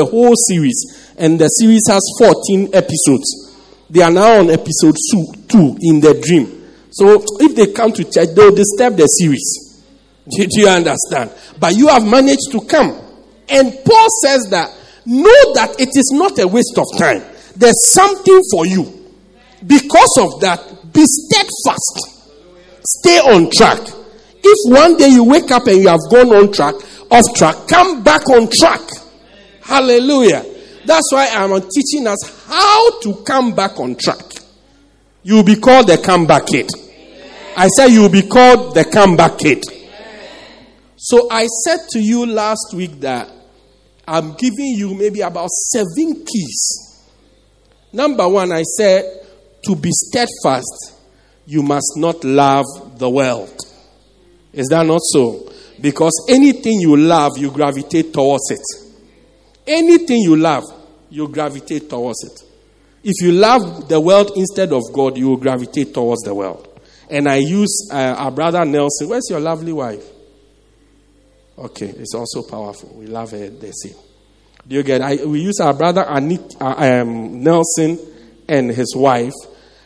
the whole series, and the series has 14 episodes. They are now on episode two, two in the dream. So if they come to church, they'll disturb the series. Do, do you understand? But you have managed to come. And Paul says that know that it is not a waste of time. There's something for you. Because of that, be steadfast. Stay on track. If one day you wake up and you have gone on track, off track, come back on track. Hallelujah. That's why I'm teaching us how to come back on track. You will be called the comeback kid. I said you will be called the comeback kid. So I said to you last week that I'm giving you maybe about seven keys. Number one, I said to be steadfast, you must not love the world. Is that not so? Because anything you love, you gravitate towards it. Anything you love, you gravitate towards it. If you love the world instead of God, you will gravitate towards the world. And I use uh, our brother Nelson. Where's your lovely wife? Okay, it's also powerful. We love her the same. Do you get? I, we use our brother Anik, uh, um, Nelson and his wife.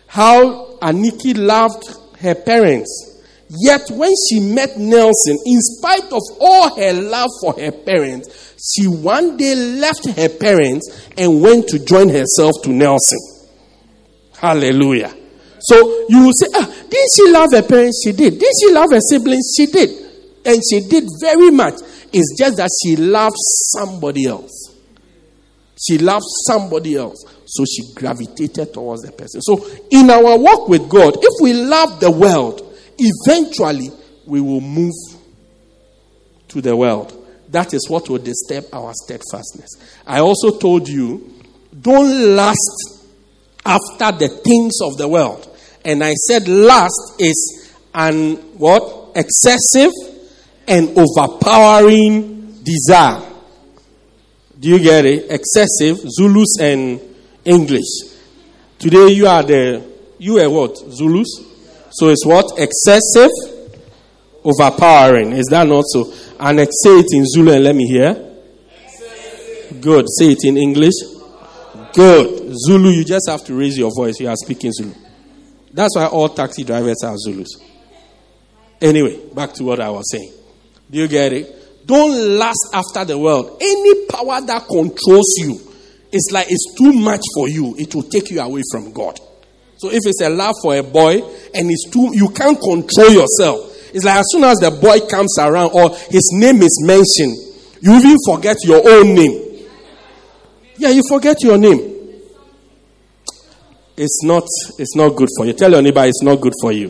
How Aniki loved her parents. Yet when she met Nelson, in spite of all her love for her parents, she one day left her parents and went to join herself to Nelson. Hallelujah. So you will say, ah, didn't she love her parents? She did. Didn't she love her siblings? She did. And she did very much. It's just that she loved somebody else. She loved somebody else. So she gravitated towards the person. So in our walk with God, if we love the world, eventually we will move to the world. That is what will disturb our steadfastness. I also told you, don't lust after the things of the world. And I said lust is an what? Excessive and overpowering desire. Do you get it? Excessive, Zulus and English. Today you are the, you are what? Zulus? So it's what? Excessive, overpowering. Is that not so? And say it in Zulu and let me hear. Good. Say it in English. Good. Zulu, you just have to raise your voice. You are speaking Zulu. That's why all taxi drivers are Zulus. Anyway, back to what I was saying. Do you get it? Don't lust after the world. Any power that controls you, it's like it's too much for you. It will take you away from God. So if it's a love for a boy and it's too, you can't control yourself. It's like as soon as the boy comes around or his name is mentioned, you even forget your own name. Yeah, you forget your name. It's not, it's not good for you. Tell your neighbor it's not good for you.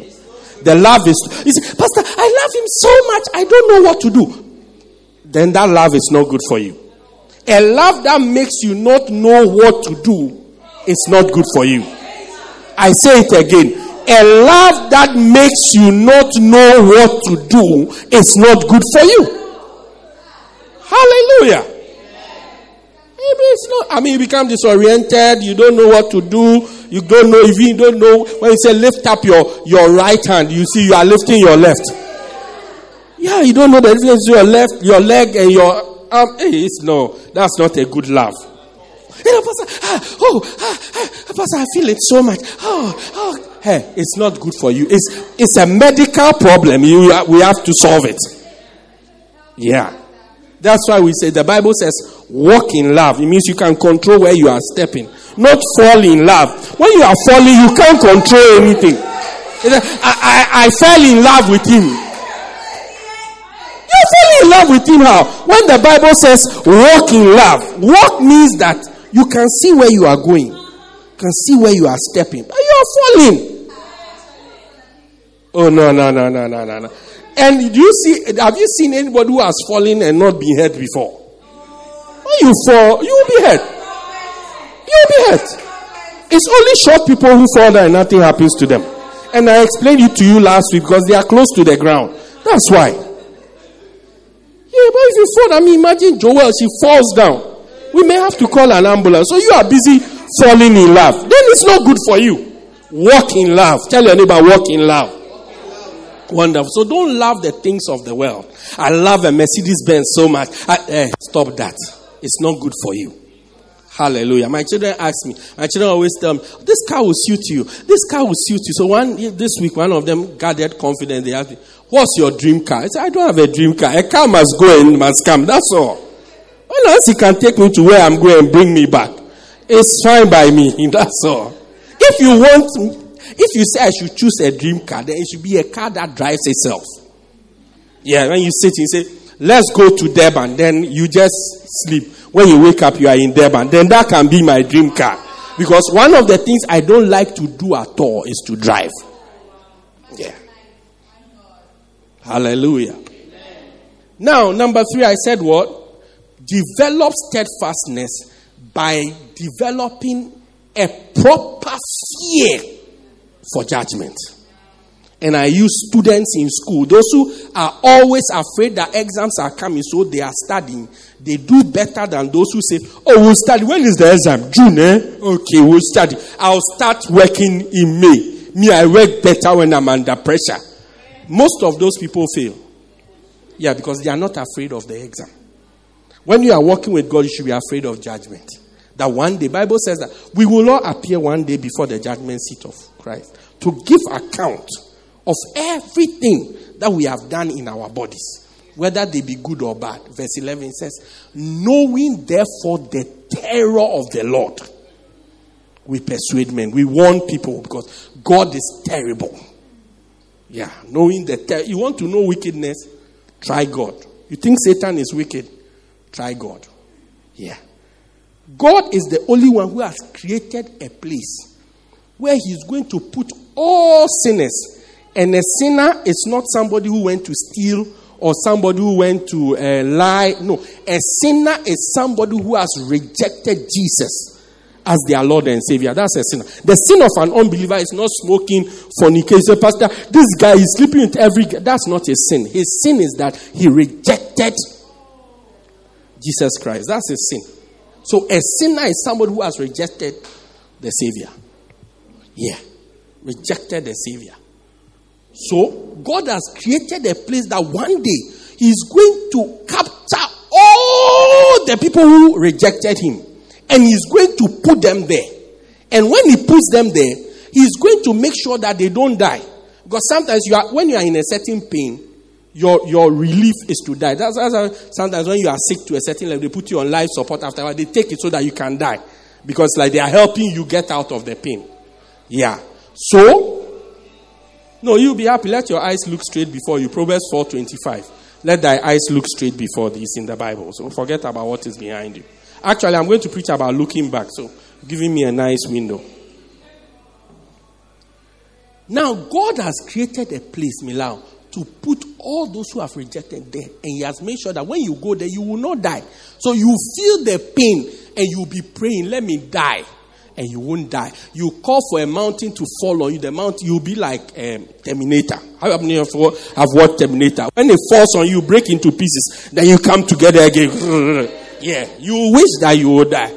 The love is, say, Pastor, I love him so much, I don't know what to do. Then that love is not good for you. A love that makes you not know what to do is not good for you. I say it again. A love that makes you not know what to do is not good for you. Hallelujah. Maybe it's not. I mean, you become disoriented. You don't know what to do. You don't know if you don't know when you say lift up your your right hand. You see you are lifting your left. Yeah, you don't know the difference between your left, your leg, and your arm. Hey, it's no. That's not a good love. You know, Pastor, ah, oh, ah, ah, Pastor, I feel it so much. Oh, oh. Hey, it's not good for you. It's it's a medical problem. You we have to solve it. Yeah. That's why we say the Bible says walk in love. It means you can control where you are stepping, not fall in love. When you are falling, you can't control anything. I, I, I fell in love with him. You fell in love with him how? When the Bible says walk in love, walk means that you can see where you are going, you can see where you are stepping, but you are falling. Oh no no no no no no no! And do you see? Have you seen anybody who has fallen and not been hurt before? When you fall, you will be hurt. You will be hurt. It's only short people who fall and nothing happens to them. And I explained it to you last week because they are close to the ground. That's why. Yeah, but if you fall, I mean, imagine Joel, she falls down. We may have to call an ambulance. So you are busy falling in love. Then it's not good for you. Walk in love. Tell your neighbor, walk in love. Wonderful. So don't love the things of the world. I love a Mercedes Benz so much. I, eh, stop that. It's not good for you. Hallelujah. My children ask me, my children always tell me, this car will suit you. This car will suit you. So one, this week, one of them gathered confidence. They asked me, what's your dream car? I said, I don't have a dream car. A car must go and must come. That's all. Unless he can take me to where I'm going and bring me back. It's fine by me. That's all. If you want, if you say I should choose a dream car, then it should be a car that drives itself. Yeah, when you sit and say, let's go to Durban, then you just sleep. When you wake up, you are in Durban. Then that can be my dream car. Because one of the things I don't like to do at all is to drive. Yeah. Hallelujah. Now, number three, I said what? Develop steadfastness by developing a proper fear for judgment. And I use students in school, those who are always afraid that exams are coming, so they are studying. They do better than those who say, Oh, we'll study. When is the exam? June, eh? Okay, we'll study. I'll start working in May. Me, I work better when I'm under pressure. Most of those people fail. Yeah, because they are not afraid of the exam. When you are working with God, you should be afraid of judgment. That one day, Bible says that we will all appear one day before the judgment seat of Christ to give account of everything that we have done in our bodies, whether they be good or bad. Verse 11 says, Knowing therefore the terror of the Lord, we persuade men, we warn people because God is terrible. Yeah, knowing the terror. You want to know wickedness? Try God. You think Satan is wicked? Try God. Yeah. God is the only one who has created a place where He's going to put all sinners. And a sinner is not somebody who went to steal or somebody who went to uh, lie. No. A sinner is somebody who has rejected Jesus as their Lord and Savior. That's a sinner. The sin of an unbeliever is not smoking, fornication. Pastor, this guy is sleeping with every. That's not a sin. His sin is that he rejected Jesus Christ. That's a sin. So a sinner is somebody who has rejected the Savior. Yeah. Rejected the Savior. So God has created a place that one day He's going to capture all the people who rejected Him and He's going to put them there. And when He puts them there, He's going to make sure that they don't die. Because sometimes you are when you are in a certain pain, your, your relief is to die. That's, that's how sometimes when you are sick to a certain level, they put you on life support after they take it so that you can die. Because like they are helping you get out of the pain. Yeah. So, no, you'll be happy. Let your eyes look straight before you. Proverbs 4.25. Let thy eyes look straight before thee. In the Bible. So forget about what is behind you. Actually, I'm going to preach about looking back. So giving me a nice window. Now, God has created a place, Milau, to put all those who have rejected death. And He has made sure that when you go there, you will not die. So you feel the pain and you'll be praying, let me die. And you won't die. You call for a mountain to fall on you. The mountain, you'll be like um, Terminator. How many of you have watched Terminator? When it falls on you, break into pieces. Then you come together again. yeah. You wish that you would die.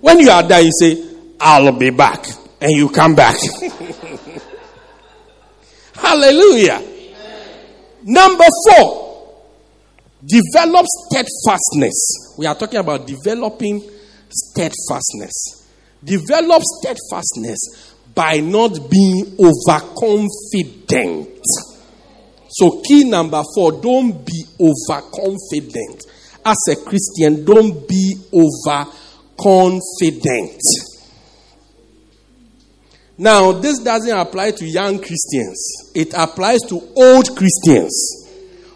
When you are dying, you say, I'll be back. And you come back. Hallelujah. Number four, develop steadfastness. We are talking about developing steadfastness. Develop steadfastness by not being overconfident. So, key number four, don't be overconfident. As a Christian, don't be overconfident. Now, this doesn't apply to young Christians, it applies to old Christians,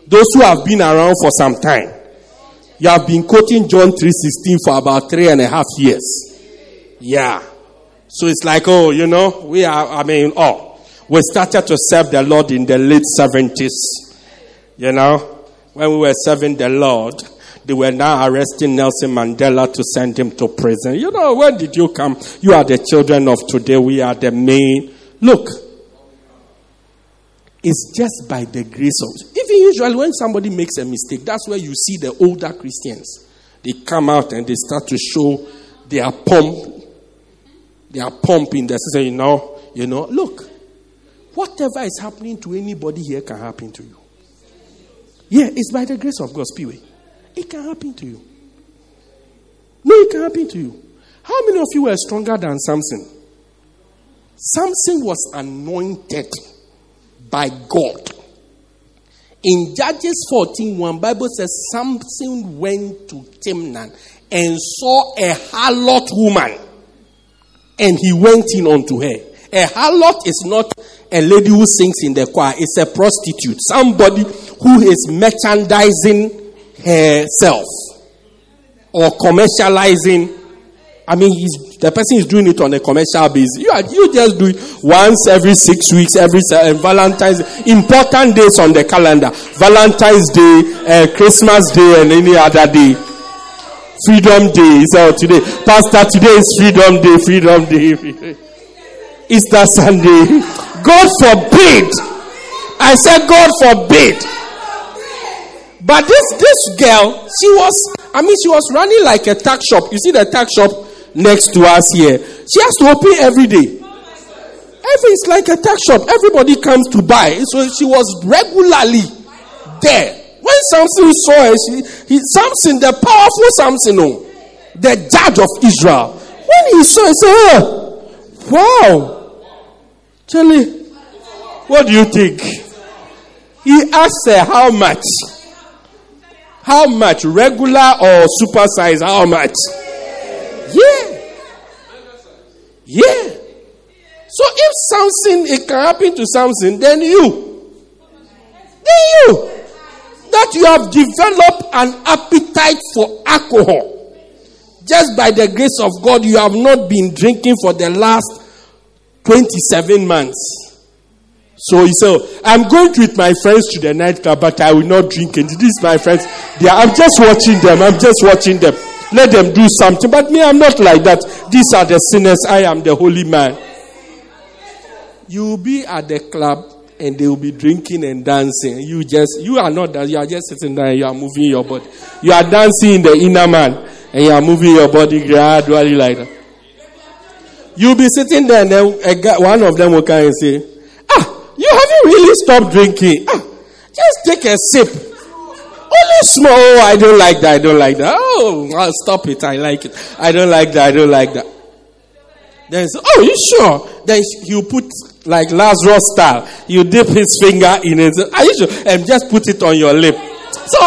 those who have been around for some time. You have been quoting John 3:16 for about three and a half years. Yeah. So it's like, oh, you know, we are, I mean, oh, we started to serve the Lord in the late 70s. You know, when we were serving the Lord, they were now arresting Nelson Mandela to send him to prison. You know, when did you come? You are the children of today. We are the main. Look, it's just by the grace of. Even usually, when somebody makes a mistake, that's where you see the older Christians. They come out and they start to show their pump. Their pump in the system, you know. You know, look, whatever is happening to anybody here can happen to you. Yeah, it's by the grace of God, Spirit. It can happen to you. No, it can happen to you. How many of you were stronger than Samson? Samson was anointed by God. In Judges 14, one Bible says Samson went to Timnah and saw a harlot woman and he went in unto her. A harlot is not a lady who sings in the choir, it's a prostitute, somebody who is merchandising herself or commercializing. I mean, the person is doing it on a commercial basis. You, are, you just do it once every six weeks, every uh, Valentine's, important days on the calendar. Valentine's Day, uh, Christmas Day, and any other day. Freedom Day. So today, Pastor, today is Freedom Day, Freedom Day. Easter Sunday. God forbid. I said, God forbid but this this girl, she was, I mean, she was running like a tuck shop. You see the tuck shop next to us here. She has to open every day. Every it's like a tuck shop. Everybody comes to buy. So she was regularly there. When Samson saw her, she, he, Samson, the powerful Samson, oh, the judge of Israel, when he saw, he said, oh, "Wow, Charlie, what do you think?" He asked her how much. How much? Regular or super size? How much? Yeah. Yeah. So if something it can happen to something, then you. Then you. That you have developed an appetite for alcohol. Just by the grace of God, you have not been drinking for the last 27 months. So he said, I'm going with my friends to the nightclub, but I will not drink it. These my friends. They are, I'm just watching them. I'm just watching them. Let them do something. But me, I'm not like that. These are the sinners. I am the holy man. You will be at the club and they will be drinking and dancing. You just, you are not that. You are just sitting there. You are moving your body. You are dancing in the inner man and you are moving your body gradually like that. You'll be sitting there and then guy, one of them will come and say, you haven't really stopped drinking. Ah, just take a sip. Only small. Oh, I don't like that. I don't like that. Oh, I'll stop it. I like it. I don't like that. I don't like that. Then, oh, you sure? Then you put like Lazarus style. You dip his finger in it. Are you sure? And just put it on your lip. So,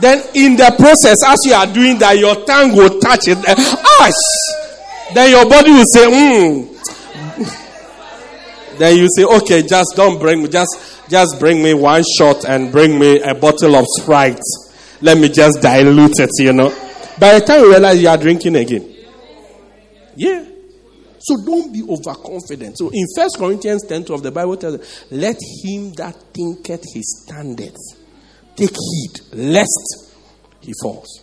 then in the process, as you are doing that, your tongue will touch it. Ash. Then your body will say, hmm. Then you say, okay, just don't bring me, just, just bring me one shot and bring me a bottle of Sprite. Let me just dilute it, you know. By the time you realize you are drinking again. Yeah. So don't be overconfident. So in First Corinthians 10 12, the Bible tells us, let him that thinketh his standeth take heed lest he falls.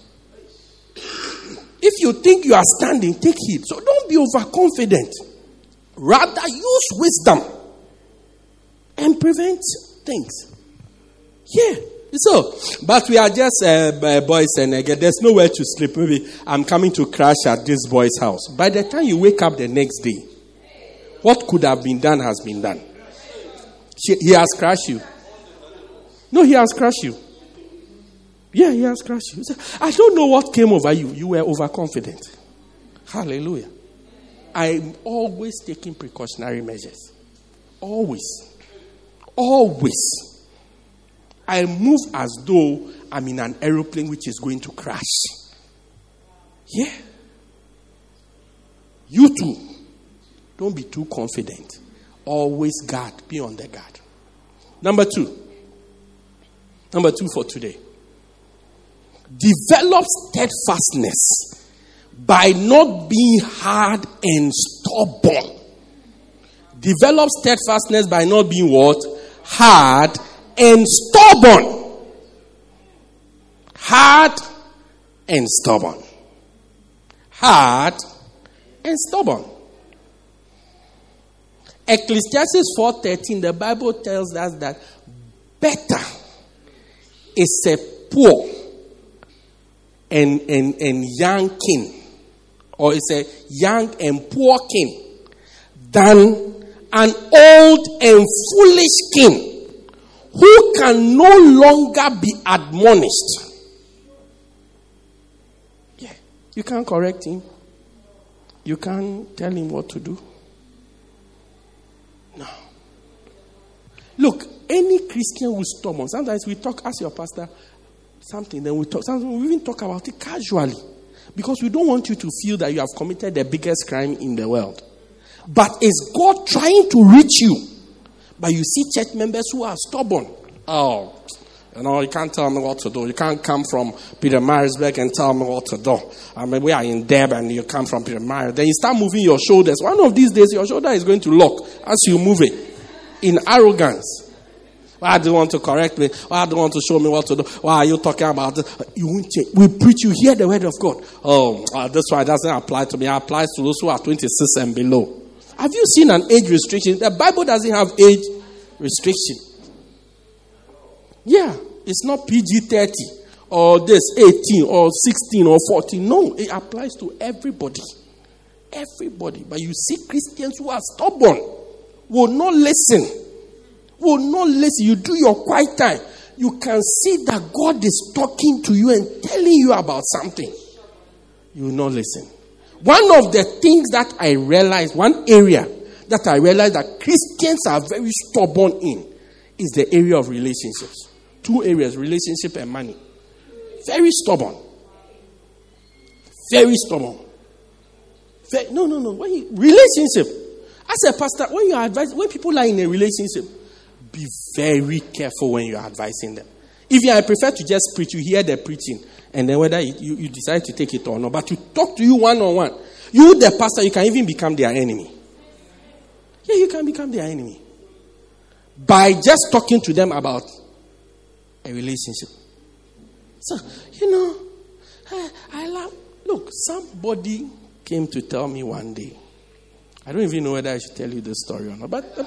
If you think you are standing, take heed. So don't be overconfident. Rather, use wisdom and prevent things. Yeah. So, but we are just uh, boys and again, there's nowhere to sleep. Maybe I'm coming to crash at this boy's house. By the time you wake up the next day, what could have been done has been done. She, he has crashed you. No, he has crashed you. Yeah, he has crashed you. I don't know what came over you. You were overconfident. Hallelujah. I'm always taking precautionary measures. Always. Always. I move as though I'm in an aeroplane which is going to crash. Yeah. You too. Don't be too confident. Always guard. Be on the guard. Number two. Number two for today. Develop steadfastness by not being hard and stubborn. Develop steadfastness by not being what? Hard and stubborn. Hard and stubborn. Hard and stubborn. Ecclesiastes 4:13 the Bible tells us that better is a poor and, and, and young king or it's a young and poor king than an old and foolish king who can no longer be admonished. Yeah, you can't correct him. You can't tell him what to do. No. Look, any Christian who's stubborn, sometimes we talk, as your pastor, something, then we talk, sometimes we even talk about it casually. Because we don't want you to feel that you have committed the biggest crime in the world. But is God trying to reach you? But you see church members who are stubborn. Oh, you know, you can't tell me what to do. You can't come from Peter Pietermaritzburg and tell me what to do. I mean, we are in Deb and you come from Pietermaritzburg. Then you start moving your shoulders. One of these days, your shoulder is going to lock as you move it in arrogance. Why do you want to correct me? Why do you want to show me what to do? Why are you talking about this? You won't change. We preach, you hear the word of God. Oh, uh, this one doesn't apply to me. It applies to those who are 26 and below. Have you seen an age restriction? The Bible doesn't have age restriction. Yeah, it's not PG 30 or this 18 or 16 or 14. No, it applies to everybody. Everybody. But you see Christians who are stubborn, will not listen will not listen. You do your quiet time. You can see that God is talking to you and telling you about something. You will not listen. One of the things that I realized, one area that I realized that Christians are very stubborn in is the area of relationships. Two areas relationship and money. Very stubborn. Very stubborn. Very, no, no, no. When you, relationship. As a pastor, when you advise, when people are in a relationship, be very careful when you're advising them. If you I prefer to just preach, you hear the preaching, and then whether you, you, decide to take it or not. But to talk to you one on one, you, the pastor, you can even become their enemy. Yeah, you can become their enemy. By just talking to them about a relationship. So, you know, I, I love, look, somebody came to tell me one day. I don't even know whether I should tell you this story or not, but. Uh,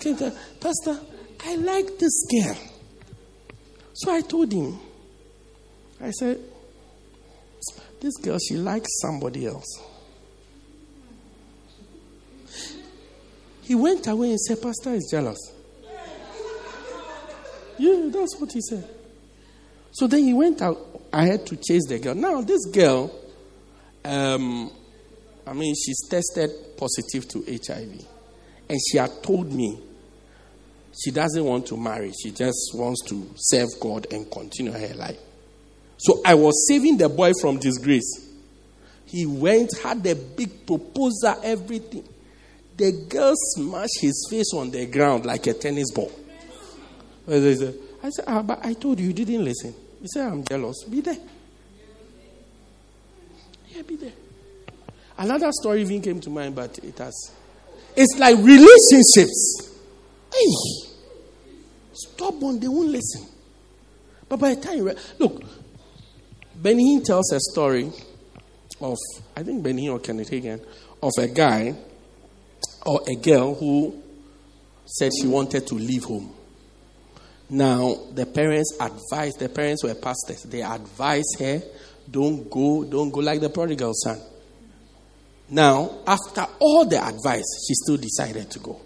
came to Pastor, I like this girl. So I told him, I said, this girl, she likes somebody else. He went away and said, Pastor is jealous. Yeah, that's what he said. So then he went out. I had to chase the girl. Now, this girl, um, I mean, she's tested positive to HIV. And she had told me she doesn't want to marry. She just wants to serve God and continue her life. So I was saving the boy from disgrace. He went, had a big proposal, everything. The girl smashed his face on the ground like a tennis ball. I said, ah, but I told you, you didn't listen. He said, I'm jealous. Be there. Yeah, be there. Another story even came to mind, but it has. It's like relationships. Hey, stubborn, they won't listen. But by the time you re- look, Benny tells a story of, I think Benny or Kenneth Hagin, of a guy or a girl who said she wanted to leave home. Now, the parents advised, the parents were pastors, they advised her, don't go, don't go like the prodigal son. Now, after all the advice, she still decided to go.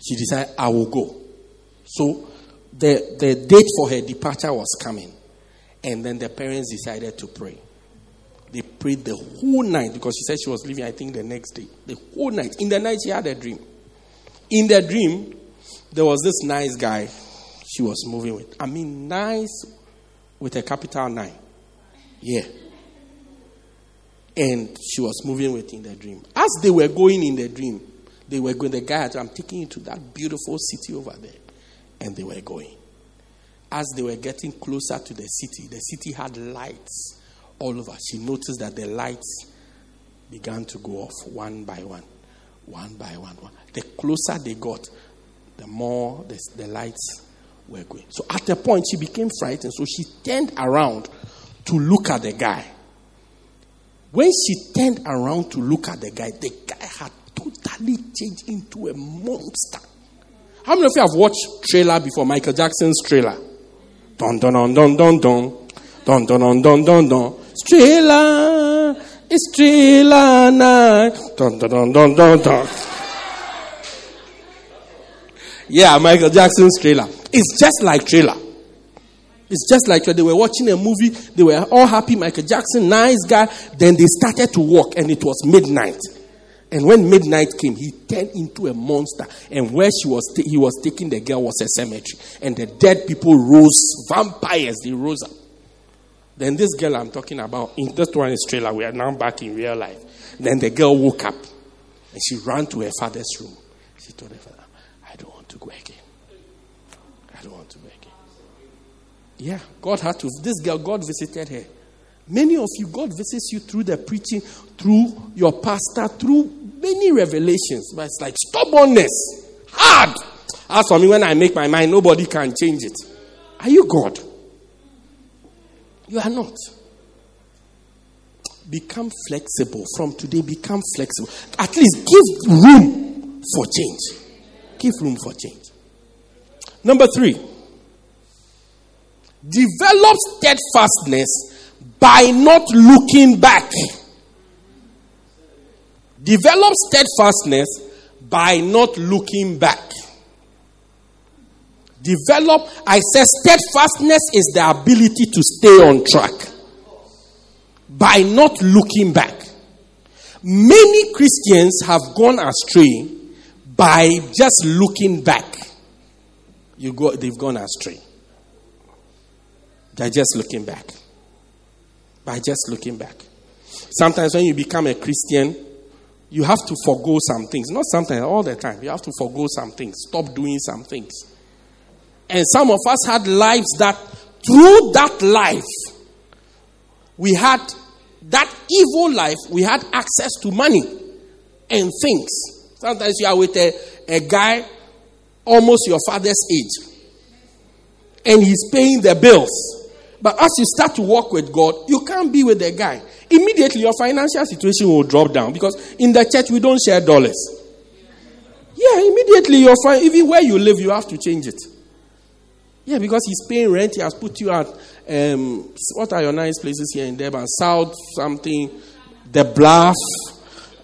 She decided, I will go. So the, the date for her departure was coming. And then the parents decided to pray. They prayed the whole night because she said she was leaving, I think, the next day. The whole night. In the night, she had a dream. In the dream, there was this nice guy she was moving with. I mean, nice with a capital nine. Yeah. And she was moving with in the dream. As they were going in the dream, they were going, the guy, I'm taking you to that beautiful city over there. And they were going. As they were getting closer to the city, the city had lights all over. She noticed that the lights began to go off one by one, one by one. one. The closer they got, the more the, the lights were going. So at a point, she became frightened. So she turned around to look at the guy. When she turned around to look at the guy, the guy had totally changed into a monster. How many of you have watched Thriller before? Michael Jackson's Thriller. Dun dun dun dun dun dun. Dun dun dun dun dun. Thriller. It's Thriller night. Dun dun dun dun dun dun. Yeah, Michael Jackson's Thriller. It's just like Thriller. It's just like they were watching a movie, they were all happy, Michael Jackson, nice guy. Then they started to walk, and it was midnight. And when midnight came, he turned into a monster. And where she was he was taking the girl was a cemetery. And the dead people rose, vampires, they rose up. Then this girl I'm talking about, in this one is Thriller, we are now back in real life. Then the girl woke up and she ran to her father's room. She told her father, I don't want to go again. I don't want to go again. Yeah, God had to. This girl, God visited her. Many of you, God visits you through the preaching, through your pastor, through many revelations. But it's like stubbornness, hard. As for me, when I make my mind, nobody can change it. Are you God? You are not. Become flexible. From today, become flexible. At least give room for change. Give room for change. Number three, develop steadfastness by not looking back. Develop steadfastness by not looking back. Develop, I said, steadfastness is the ability to stay on track by not looking back. Many Christians have gone astray by just looking back. You go, they've gone astray. They're just looking back. By just looking back. Sometimes when you become a Christian, you have to forego some things. Not sometimes, all the time. You have to forego some things. Stop doing some things. And some of us had lives that, through that life, we had that evil life, we had access to money and things. Sometimes you are with a, a guy almost your father's age, and he's paying the bills. But as you start to work with God, you can't be with the guy. Immediately, your financial situation will drop down because in the church we don't share dollars. Yeah, immediately your fi- even where you live, you have to change it. Yeah, because he's paying rent. He has put you at um, what are your nice places here in Durban? South something, the Bluff.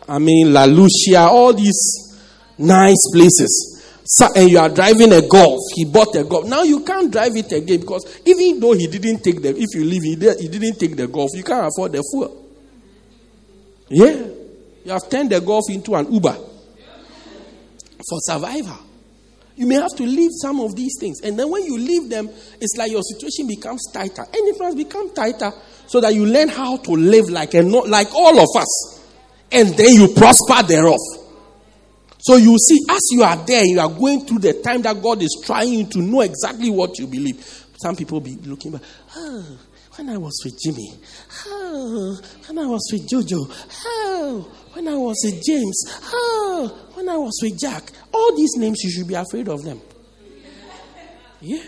I mean La Lucia, all these nice places. And eh, you are driving a Golf. He bought a Golf. Now you can't drive it again because even though he didn't take the, if you leave, he, did, he didn't take the Golf. You can't afford the fuel. Yeah, you have turned the Golf into an Uber for survival. You may have to leave some of these things. And then when you leave them, it's like your situation becomes tighter. And it must become tighter so that you learn how to live like a, like all of us. And then you prosper thereof. So you see, as you are there, you are going through the time that God is trying you to know exactly what you believe. Some people be looking back, oh, when I was with Jimmy, oh, when I was with Jojo, oh, when I was with James, oh, when I was with Jack. All these names, you should be afraid of them. Yeah.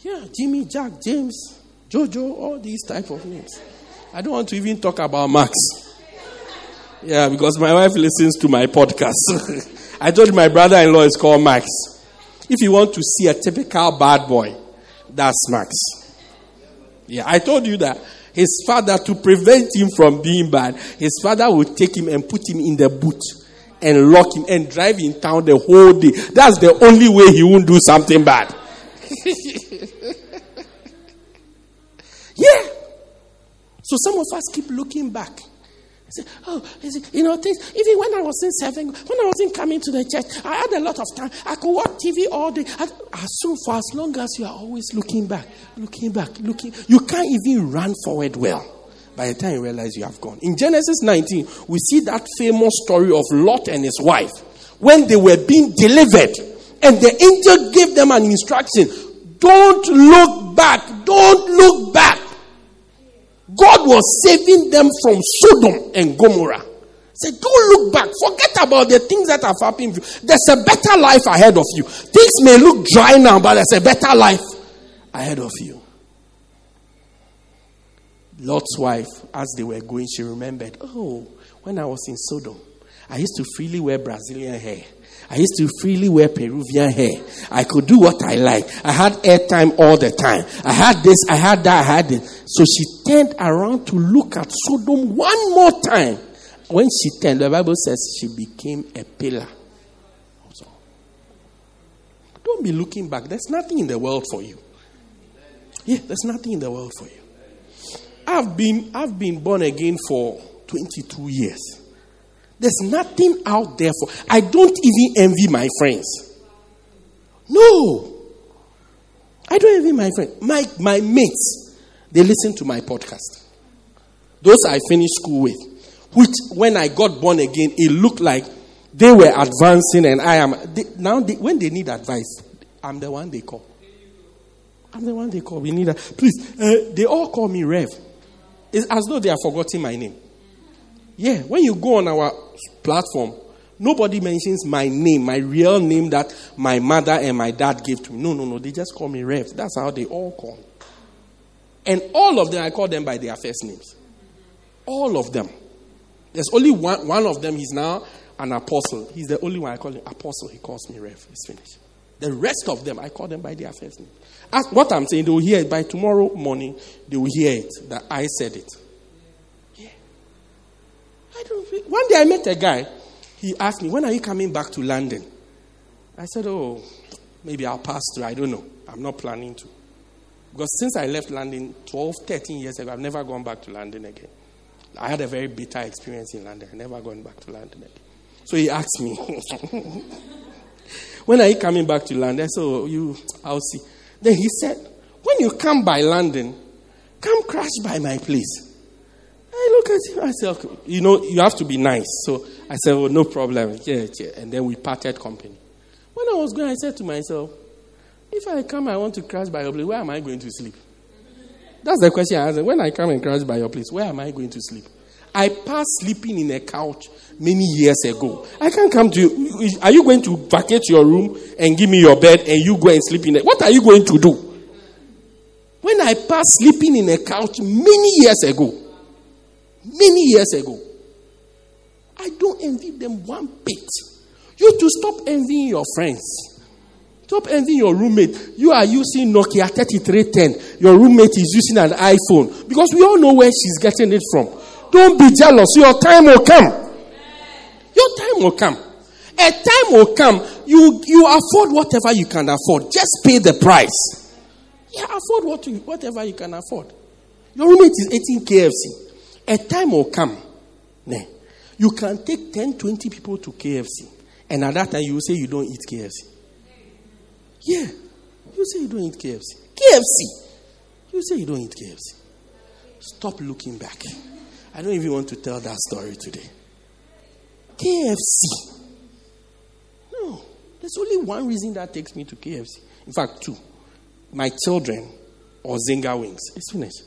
Yeah, Jimmy, Jack, James, Jojo, all these type of names. I don't want to even talk about Max. Yeah, because my wife listens to my podcast. I told my brother in law is called Max. If you want to see a typical bad boy, that's Max. Yeah, I told you that. His father, to prevent him from being bad, his father would take him and put him in the boot and lock him and drive in town the whole day. That's the only way he won't do something bad. yeah. So some of us keep looking back. Say, oh, you know, things, even when I was in seven, when I wasn't coming to the church, I had a lot of time. I could watch TV all day. I, as soon for as long as you are always looking back, looking back, looking, you can't even run forward well. By the time you realize you have gone. In Genesis 19, we see that famous story of Lot and his wife when they were being delivered, and the angel gave them an instruction don't look back, don't look back. God was saving them from Sodom and Gomorrah. Say, don't look back. Forget about the things that have happened. There's a better life ahead of you. Things may look dry now, but there's a better life ahead of you. Lot's wife, as they were going, she remembered, oh, when I was in Sodom, I used to freely wear Brazilian hair. I used to freely wear Peruvian hair. I could do what I like. I had airtime all the time. I had this, I had that, I had this. So she turned around to look at Sodom one more time. When she turned, the Bible says she became a pillar. So, don't be looking back. There's nothing in the world for you. Yeah, there's nothing in the world for you. I've been, I've been born again for 22 years. There's nothing out there for. I don't even envy my friends. No. I don't envy my friends. My, my mates, they listen to my podcast. Those I finished school with, which when I got born again, it looked like they were advancing and I am. They, now, they, when they need advice, I'm the one they call. I'm the one they call. We need a. Please, uh, they all call me Rev. It's as though they are forgetting my name. Yeah, when you go on our platform, nobody mentions my name, my real name that my mother and my dad gave to me. No, no, no. They just call me Rev. That's how they all call me. And all of them, I call them by their first names. All of them. There's only one, one of them, he's now an apostle. He's the only one I call him apostle. He calls me Rev. It's finished. The rest of them, I call them by their first name. As, what I'm saying, they will hear it by tomorrow morning. They will hear it that I said it. Yeah. I don't. One day I met a guy. He asked me, "When are you coming back to London?" I said, "Oh, maybe I'll pass through. I don't know. I'm not planning to." Because since I left London 12, 13 years ago, I've never gone back to London again. I had a very bitter experience in London. I never gone back to London again. So he asked me, "When are you coming back to London?" Said, "Oh, you, I'll see." Then he said, When you come by London, come crash by my place. I look at him, I said, You know, you have to be nice. So I said, Oh, no problem. Yeah, yeah. And then we parted company. When I was going, I said to myself, If I come, I want to crash by your place, where am I going to sleep? That's the question I asked. When I come and crash by your place, where am I going to sleep? I passed sleeping in a couch many years ago. I can't come to you. Are you going to vacate your room and give me your bed and you go and sleep in it? What are you going to do? When I passed sleeping in a couch many years ago, many years ago, I don't envy them one bit. You to stop envying your friends. Stop envying your roommate. You are using Nokia 3310. Your roommate is using an iPhone. Because we all know where she's getting it from. Don't be jealous. Your time will come. Your time will come. A time will come. You, you afford whatever you can afford. Just pay the price. Yeah, afford what you, whatever you can afford. Your roommate is eating KFC. A time will come. You can take 10, 20 people to KFC. And at that time, you will say you don't eat KFC. Yeah. You say you don't eat KFC. KFC. You say you don't eat KFC. Stop looking back. I don't even want to tell that story today. KFC. No. There's only one reason that takes me to KFC. In fact, two. My children or Zinger Wings. It's finished.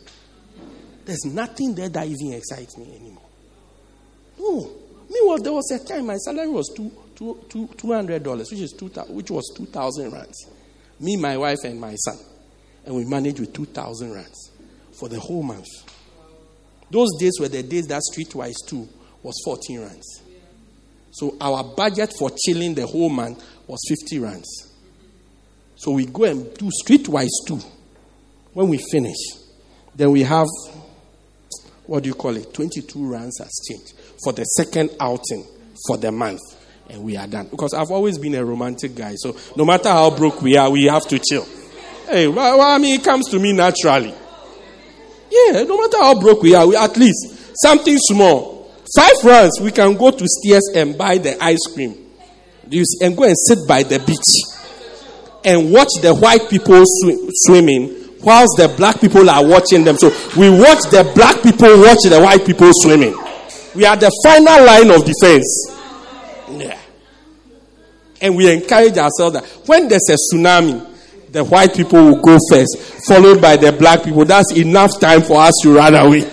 There's nothing there that even excites me anymore. No. Meanwhile, there was a time my salary was two, two, two, $200, which, is two, which was 2,000 rands. Me, my wife, and my son. And we managed with 2,000 rands for the whole month. Those days were the days that Streetwise 2 was 14 rands. So our budget for chilling the whole month was 50 rands. So we go and do Streetwise 2. When we finish, then we have, what do you call it? 22 rands as change for the second outing for the month. And we are done. Because I've always been a romantic guy. So no matter how broke we are, we have to chill. Hey, well, I mean, it comes to me naturally. Yeah, no matter how broke we are, we at least something small. Five rands, we can go to Steers and buy the ice cream. And go and sit by the beach and watch the white people sw- swimming whilst the black people are watching them. So we watch the black people watch the white people swimming. We are the final line of defense. Yeah. And we encourage ourselves that when there's a tsunami, the white people will go first, followed by the black people. That's enough time for us to run away.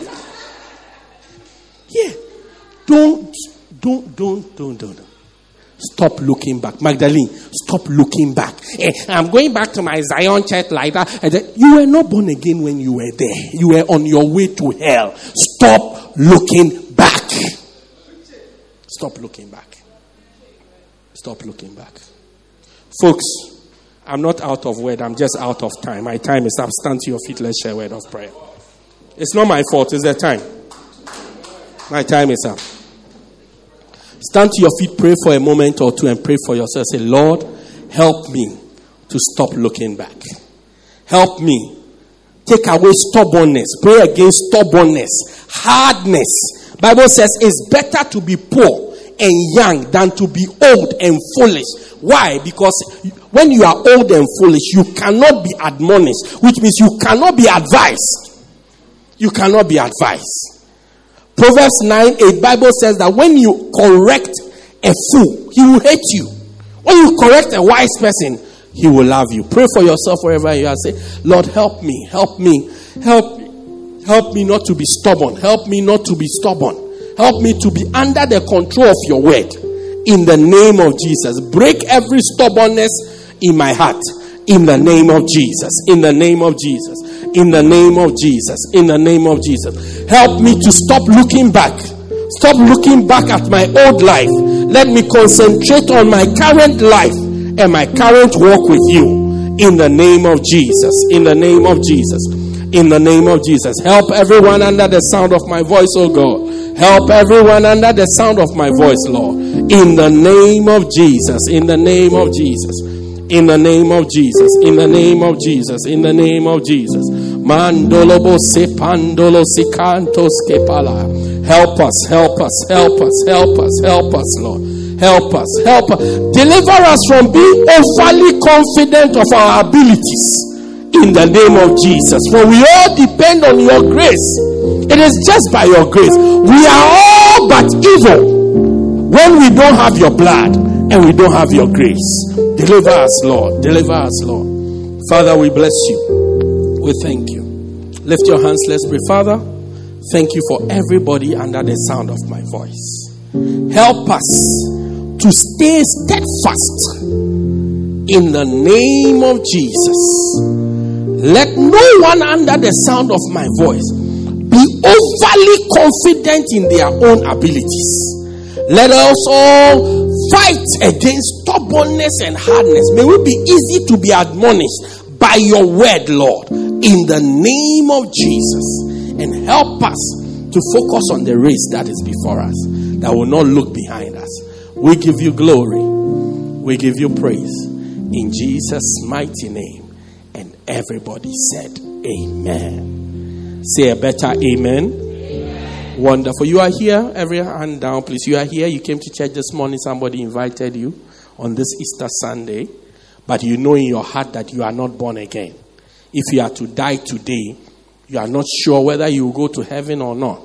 Yeah. Don't, don't, don't, don't, don't. don't. Stop looking back. Magdalene, stop looking back. Eh, I'm going back to my Zion church like that. You were not born again when you were there. You were on your way to hell. Stop looking back. Stop looking back. Stop looking back. Folks, I'm not out of word. I'm just out of time. My time is up. Stand to your feet. Let's share a word of prayer. It's not my fault. It's their time. My time is up. Stand to your feet, pray for a moment or two, and pray for yourself. Say, Lord, help me to stop looking back. Help me. Take away stubbornness. Pray against stubbornness, hardness. Bible says it's better to be poor and young than to be old and foolish. Why? Because when you are old and foolish, you cannot be admonished, which means you cannot be advised. You cannot be advised. Proverbs 9 8 Bible says that when you correct a fool, he will hate you. When you correct a wise person, he will love you. Pray for yourself wherever you are. Say, Lord, help me, help me, help help me not to be stubborn. Help me not to be stubborn. Help me to be under the control of your word. In the name of Jesus. Break every stubbornness in my heart. In the name of Jesus. In the name of Jesus. In the name of Jesus. In the name of Jesus. Help me to stop looking back. Stop looking back at my old life. Let me concentrate on my current life and my current walk with you. In the name of Jesus. In the name of Jesus. In the name of Jesus. Help everyone under the sound of my voice, oh God. Help everyone under the sound of my voice, Lord. In the name of Jesus. In the name of Jesus. In the name of Jesus. In the name of Jesus. In the name of Jesus. Mandolobo sepandolo sikantos kepala. Help us, help us, help us, help us, help us, Lord. Help us, help us. Deliver us from being overly confident of our abilities. In the name of Jesus. For we all depend on your grace. It is just by your grace. We are all but evil when we don't have your blood and we don't have your grace. Deliver us, Lord. Deliver us, Lord. Father, we bless you. We thank you. Lift your hands. Let's pray. Father, thank you for everybody under the sound of my voice. Help us to stay steadfast in the name of Jesus. Let no one under the sound of my voice overly confident in their own abilities. Let us all fight against stubbornness and hardness. May we be easy to be admonished by your word, Lord, in the name of Jesus. And help us to focus on the race that is before us, that will not look behind us. We give you glory, we give you praise in Jesus' mighty name. And everybody said, Amen. Say a better amen. Wonderful. You are here. Every hand down, please. You are here. You came to church this morning. Somebody invited you on this Easter Sunday. But you know in your heart that you are not born again. If you are to die today, you are not sure whether you will go to heaven or not.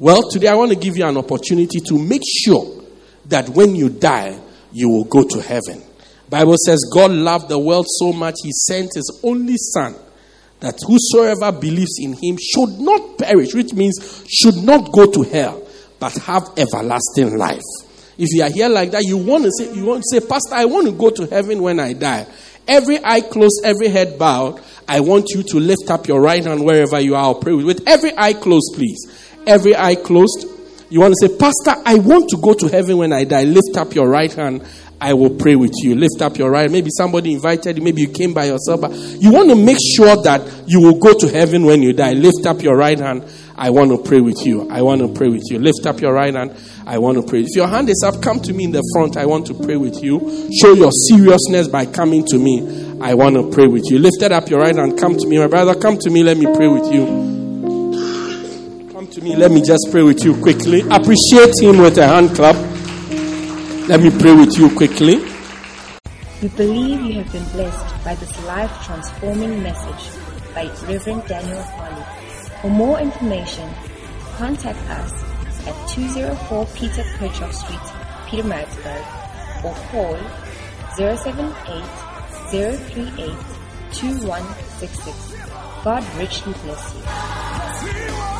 Well, today I want to give you an opportunity to make sure that when you die, you will go to heaven. Bible says God loved the world so much he sent his only son that whosoever believes in him should not perish, which means should not go to hell, but have everlasting life. If you are here like that, you want to say, you want to say, Pastor, I want to go to heaven when I die. Every eye closed, every head bowed. I want you to lift up your right hand wherever you are. I'll pray with. With every eye closed, please. Every eye closed. You want to say, Pastor, I want to go to heaven when I die. Lift up your right hand. I will pray with you. Lift up your right. Maybe somebody invited you. Maybe you came by yourself. But you want to make sure that you will go to heaven when you die. Lift up your right hand. I want to pray with you. I want to pray with you. Lift up your right hand. I want to pray. If your hand is up, come to me in the front. I want to pray with you. Show your seriousness by coming to me. I want to pray with you. Lifted up your right hand. Come to me. My brother, come to me. Let me pray with you. Come to me. Let me just pray with you quickly. Appreciate him with a hand clap. Let me pray with you quickly. We believe you have been blessed by this life transforming message by Reverend Daniel Harley. For more information, contact us at 204 Peter Kerchhoff Street, Pietermaritzburg, or call 078 038 2166. God richly bless you.